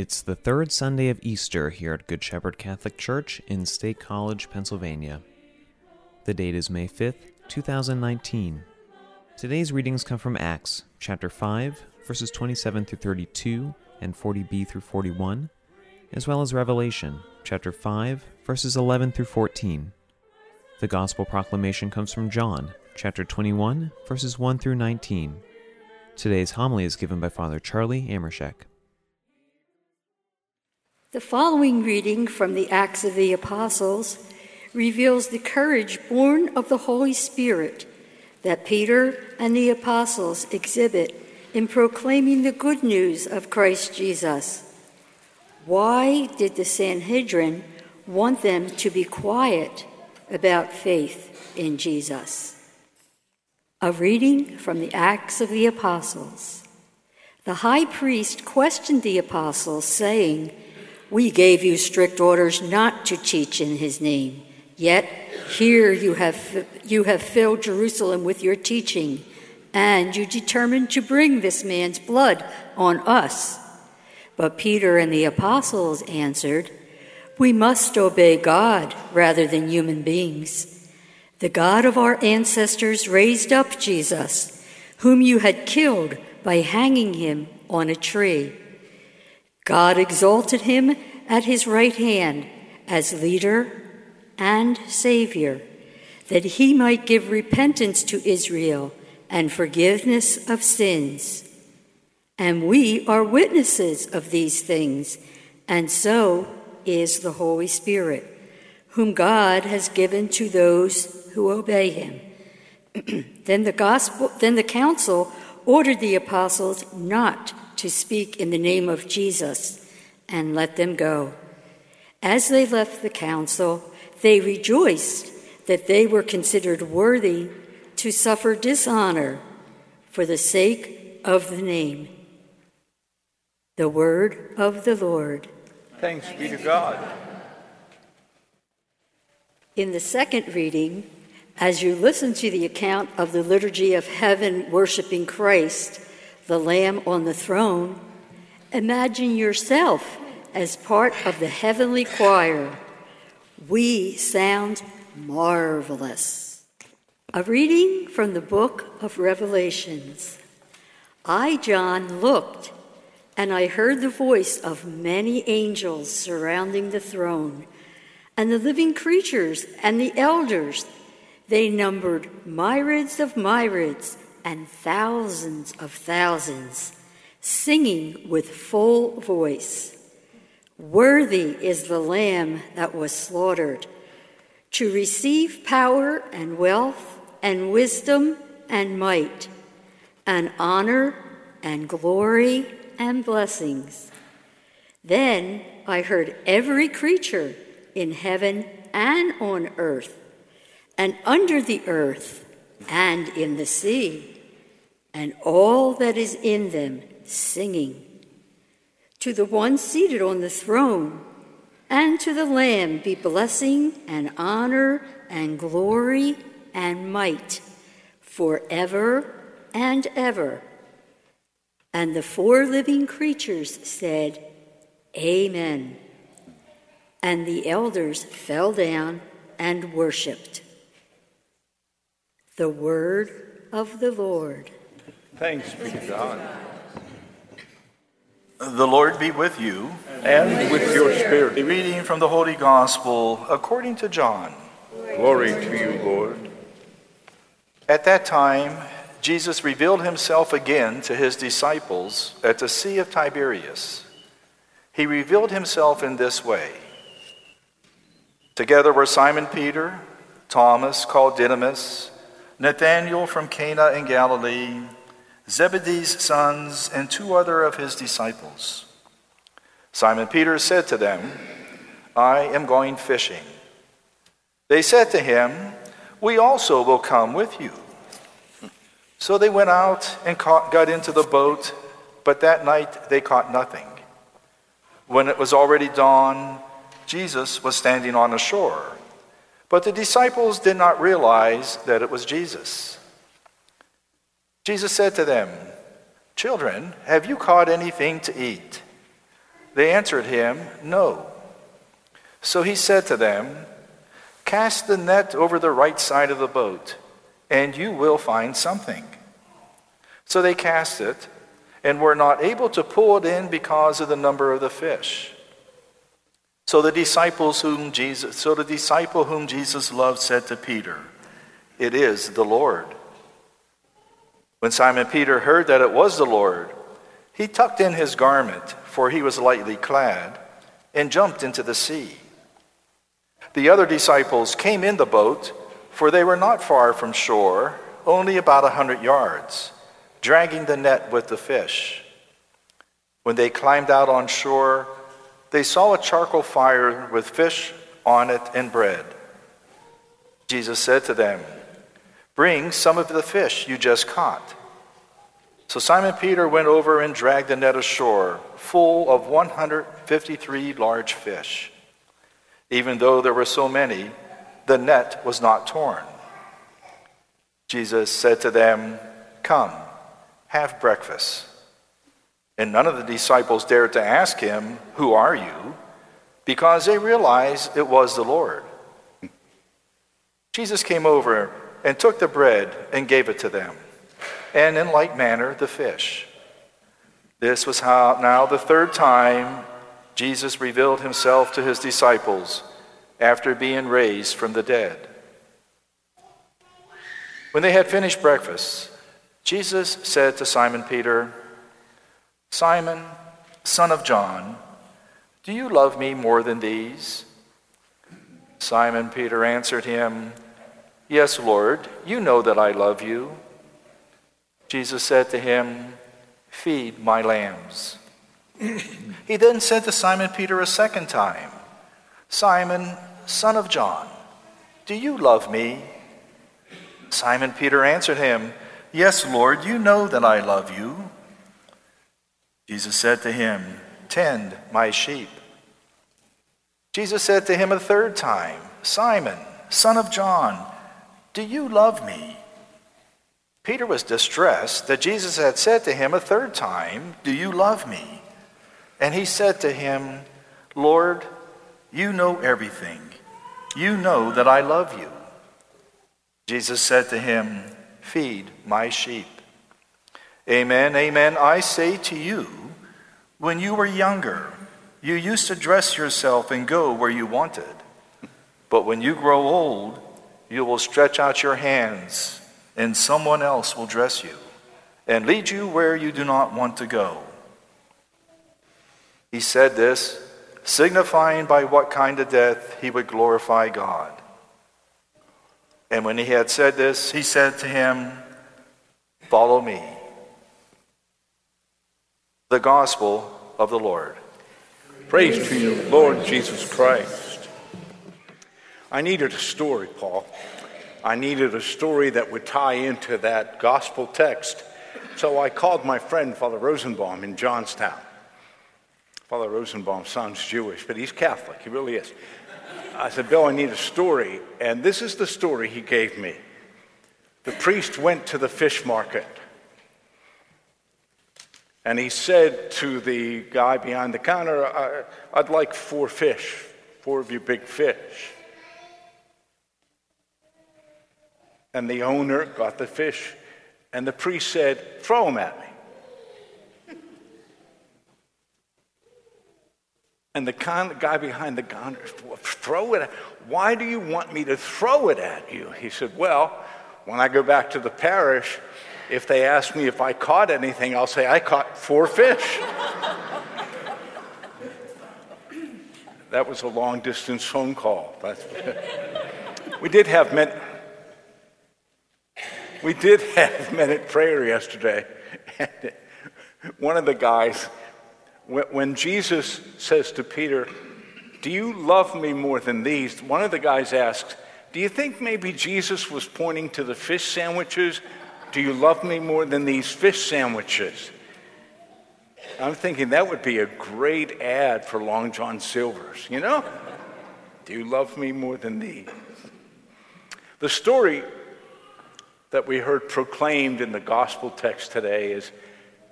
It's the third Sunday of Easter here at Good Shepherd Catholic Church in State College, Pennsylvania. The date is May 5th, 2019. Today's readings come from Acts chapter 5, verses 27 through 32 and 40b through 41, as well as Revelation chapter 5, verses 11 through 14. The Gospel proclamation comes from John chapter 21, verses 1 through 19. Today's homily is given by Father Charlie Amershek. The following reading from the Acts of the Apostles reveals the courage born of the Holy Spirit that Peter and the apostles exhibit in proclaiming the good news of Christ Jesus. Why did the Sanhedrin want them to be quiet about faith in Jesus? A reading from the Acts of the Apostles. The high priest questioned the apostles, saying, we gave you strict orders not to teach in his name. Yet here you have, you have filled Jerusalem with your teaching, and you determined to bring this man's blood on us. But Peter and the apostles answered, We must obey God rather than human beings. The God of our ancestors raised up Jesus, whom you had killed by hanging him on a tree. God exalted him at his right hand as leader and Savior, that he might give repentance to Israel and forgiveness of sins. And we are witnesses of these things, and so is the Holy Spirit, whom God has given to those who obey him. then the gospel then the council ordered the apostles not to speak in the name of Jesus and let them go. As they left the council, they rejoiced that they were considered worthy to suffer dishonor for the sake of the name. The word of the Lord. Thanks be to God. In the second reading, as you listen to the account of the liturgy of heaven worshiping Christ, the Lamb on the throne, imagine yourself as part of the heavenly choir. We sound marvelous. A reading from the book of Revelations. I, John, looked, and I heard the voice of many angels surrounding the throne, and the living creatures and the elders. They numbered myriads of myriads and thousands of thousands, singing with full voice Worthy is the Lamb that was slaughtered to receive power and wealth and wisdom and might and honor and glory and blessings. Then I heard every creature in heaven and on earth and under the earth and in the sea and all that is in them singing. To the one seated on the throne and to the Lamb be blessing and honor and glory and might forever and ever. And the four living creatures said, Amen. And the elders fell down and worshiped. The word of the Lord. Thanks be to God. The Lord be with you. And with your spirit. A reading from the Holy Gospel according to John. Glory to you, Lord. At that time, Jesus revealed himself again to his disciples at the Sea of Tiberias. He revealed himself in this way. Together were Simon Peter, Thomas called Didymus, Nathanael from Cana in Galilee, Zebedee's sons, and two other of his disciples. Simon Peter said to them, I am going fishing. They said to him, We also will come with you. So they went out and caught, got into the boat, but that night they caught nothing. When it was already dawn, Jesus was standing on the shore, but the disciples did not realize that it was Jesus. Jesus said to them, Children, have you caught anything to eat? They answered him, No. So he said to them, Cast the net over the right side of the boat, and you will find something. So they cast it, and were not able to pull it in because of the number of the fish. So the disciples whom Jesus, so the disciple whom Jesus loved said to Peter, It is the Lord. When Simon Peter heard that it was the Lord, he tucked in his garment, for he was lightly clad, and jumped into the sea. The other disciples came in the boat, for they were not far from shore, only about a hundred yards, dragging the net with the fish. When they climbed out on shore, they saw a charcoal fire with fish on it and bread. Jesus said to them, Bring some of the fish you just caught. So Simon Peter went over and dragged the net ashore, full of 153 large fish. Even though there were so many, the net was not torn. Jesus said to them, Come, have breakfast. And none of the disciples dared to ask him, Who are you? because they realized it was the Lord. Jesus came over and took the bread and gave it to them, and in like manner the fish. This was how now the third time Jesus revealed himself to his disciples after being raised from the dead. When they had finished breakfast, Jesus said to Simon Peter, Simon, son of John, do you love me more than these? Simon Peter answered him, Yes, Lord, you know that I love you. Jesus said to him, Feed my lambs. he then said to Simon Peter a second time, Simon, son of John, do you love me? Simon Peter answered him, Yes, Lord, you know that I love you. Jesus said to him, Tend my sheep. Jesus said to him a third time, Simon, son of John, do you love me? Peter was distressed that Jesus had said to him a third time, Do you love me? And he said to him, Lord, you know everything. You know that I love you. Jesus said to him, Feed my sheep. Amen, amen. I say to you, when you were younger, you used to dress yourself and go where you wanted. But when you grow old, you will stretch out your hands, and someone else will dress you and lead you where you do not want to go. He said this, signifying by what kind of death he would glorify God. And when he had said this, he said to him, Follow me. The Gospel of the Lord. Praise to you, Lord Jesus Christ. I needed a story, Paul. I needed a story that would tie into that gospel text. So I called my friend, Father Rosenbaum, in Johnstown. Father Rosenbaum sounds Jewish, but he's Catholic. He really is. I said, Bill, I need a story. And this is the story he gave me. The priest went to the fish market. And he said to the guy behind the counter, I'd like four fish, four of you big fish. And the owner got the fish, and the priest said, Throw them at me. And the guy behind the counter, throw it. At, Why do you want me to throw it at you? He said, Well, when I go back to the parish, if they ask me if I caught anything, I'll say I caught four fish. that was a long distance phone call. we did have. We did have minute prayer yesterday. And one of the guys when Jesus says to Peter, Do you love me more than these? One of the guys asks, Do you think maybe Jesus was pointing to the fish sandwiches? Do you love me more than these fish sandwiches? I'm thinking that would be a great ad for Long John Silver's, you know? Do you love me more than these? The story that we heard proclaimed in the gospel text today is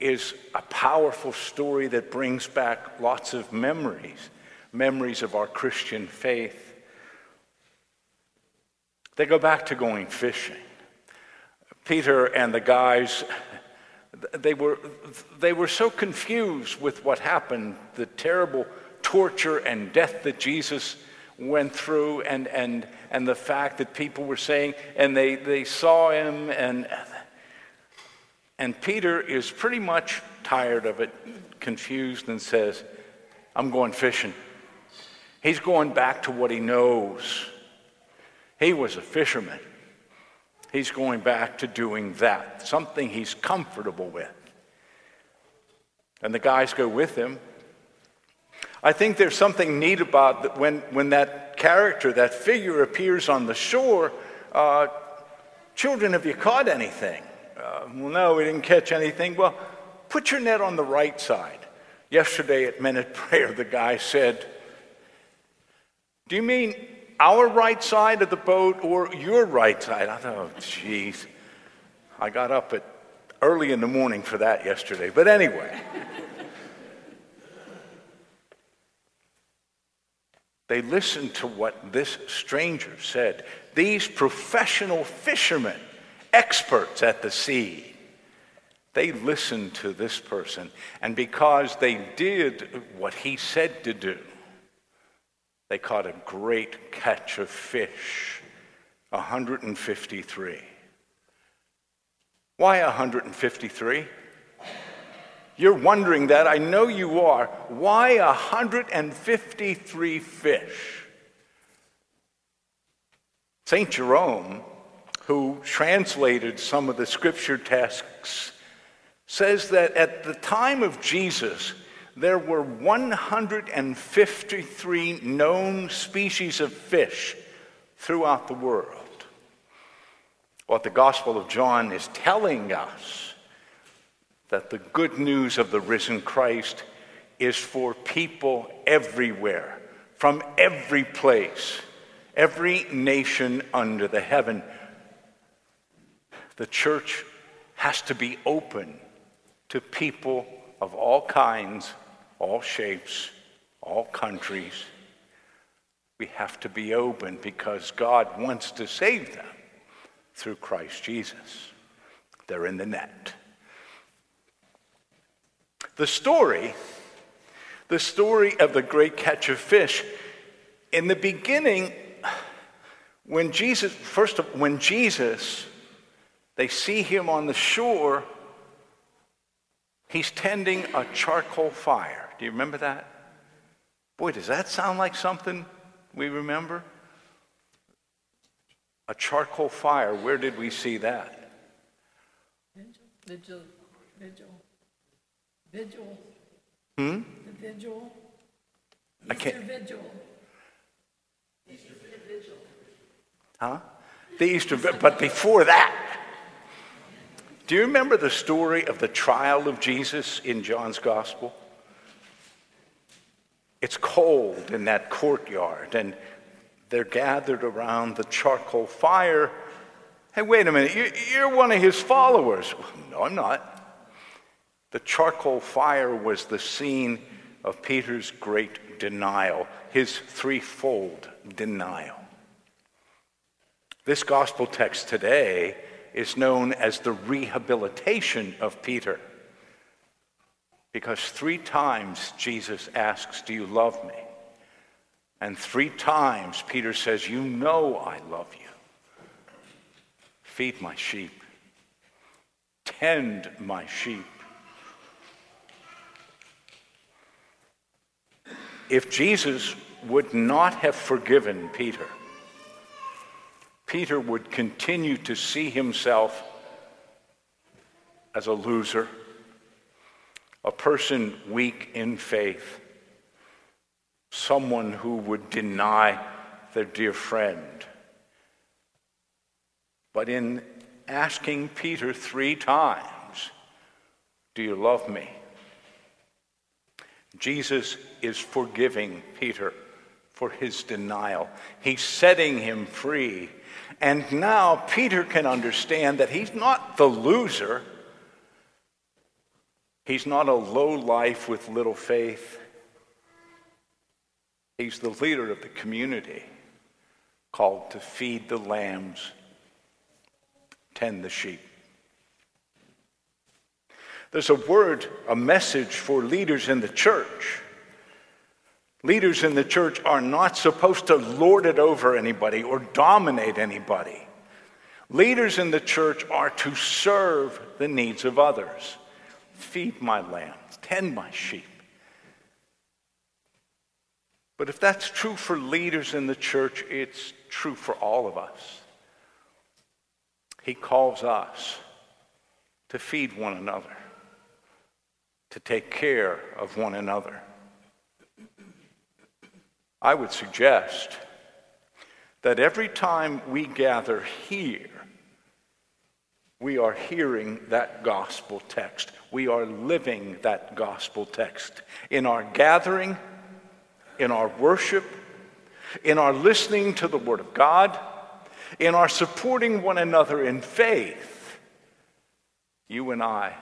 is a powerful story that brings back lots of memories, memories of our Christian faith. They go back to going fishing. Peter and the guys, they were, they were so confused with what happened, the terrible torture and death that Jesus went through, and, and, and the fact that people were saying, and they, they saw him, and, and Peter is pretty much tired of it, confused, and says, I'm going fishing. He's going back to what he knows. He was a fisherman. He's going back to doing that, something he's comfortable with. And the guys go with him. I think there's something neat about that when, when that character, that figure appears on the shore. Uh, Children, have you caught anything? Uh, well, no, we didn't catch anything. Well, put your net on the right side. Yesterday at Minute Prayer, the guy said, Do you mean our right side of the boat or your right side? I thought, oh, jeez. I got up at early in the morning for that yesterday. But anyway. They listened to what this stranger said. These professional fishermen, experts at the sea, they listened to this person. And because they did what he said to do, they caught a great catch of fish 153. Why 153? You're wondering that. I know you are. Why 153 fish? St. Jerome, who translated some of the scripture texts, says that at the time of Jesus, there were 153 known species of fish throughout the world. What the Gospel of John is telling us that the good news of the risen Christ is for people everywhere, from every place, every nation under the heaven. The church has to be open to people of all kinds all shapes, all countries. We have to be open because God wants to save them through Christ Jesus. They're in the net. The story, the story of the great catch of fish, in the beginning, when Jesus, first of when Jesus, they see him on the shore, he's tending a charcoal fire. Do you remember that? Boy, does that sound like something we remember? A charcoal fire, where did we see that? Vigil, vigil, vigil. Hmm? The vigil. I can't. Easter vigil. Huh? The Easter, but before that, do you remember the story of the trial of Jesus in John's Gospel? It's cold in that courtyard, and they're gathered around the charcoal fire. Hey, wait a minute, you're one of his followers. No, I'm not. The charcoal fire was the scene of Peter's great denial, his threefold denial. This gospel text today is known as the rehabilitation of Peter. Because three times Jesus asks, Do you love me? And three times Peter says, You know I love you. Feed my sheep, tend my sheep. If Jesus would not have forgiven Peter, Peter would continue to see himself as a loser a person weak in faith, someone who would deny their dear friend. But in asking Peter three times, Do you love me? Jesus is forgiving Peter for his denial. He's setting him free. And now Peter can understand that he's not the loser He's not a low life with little faith. He's the leader of the community called to feed the lambs, tend the sheep. There's a word, a message for leaders in the church. Leaders in the church are not supposed to lord it over anybody or dominate anybody. Leaders in the church are to serve the needs of others. Feed my lambs, tend my sheep. But if that's true for leaders in the church, it's true for all of us. He calls us to feed one another, to take care of one another. I would suggest that every time we gather here, we are hearing that gospel text. We are living that gospel text. In our gathering, in our worship, in our listening to the Word of God, in our supporting one another in faith, you and I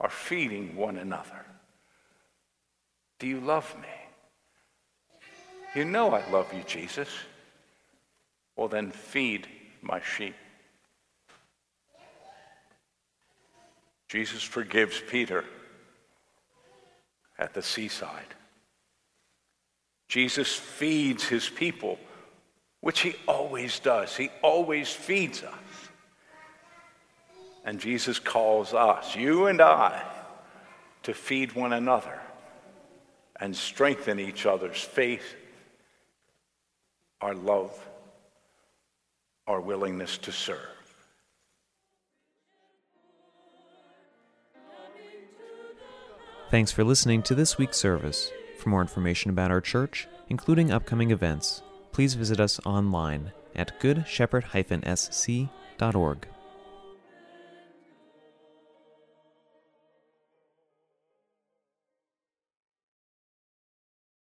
are feeding one another. Do you love me? You know I love you, Jesus. Well, then feed my sheep. Jesus forgives Peter at the seaside. Jesus feeds his people, which he always does. He always feeds us. And Jesus calls us, you and I, to feed one another and strengthen each other's faith, our love, our willingness to serve. Thanks for listening to this week's service. For more information about our church, including upcoming events, please visit us online at goodshepherd-sc.org.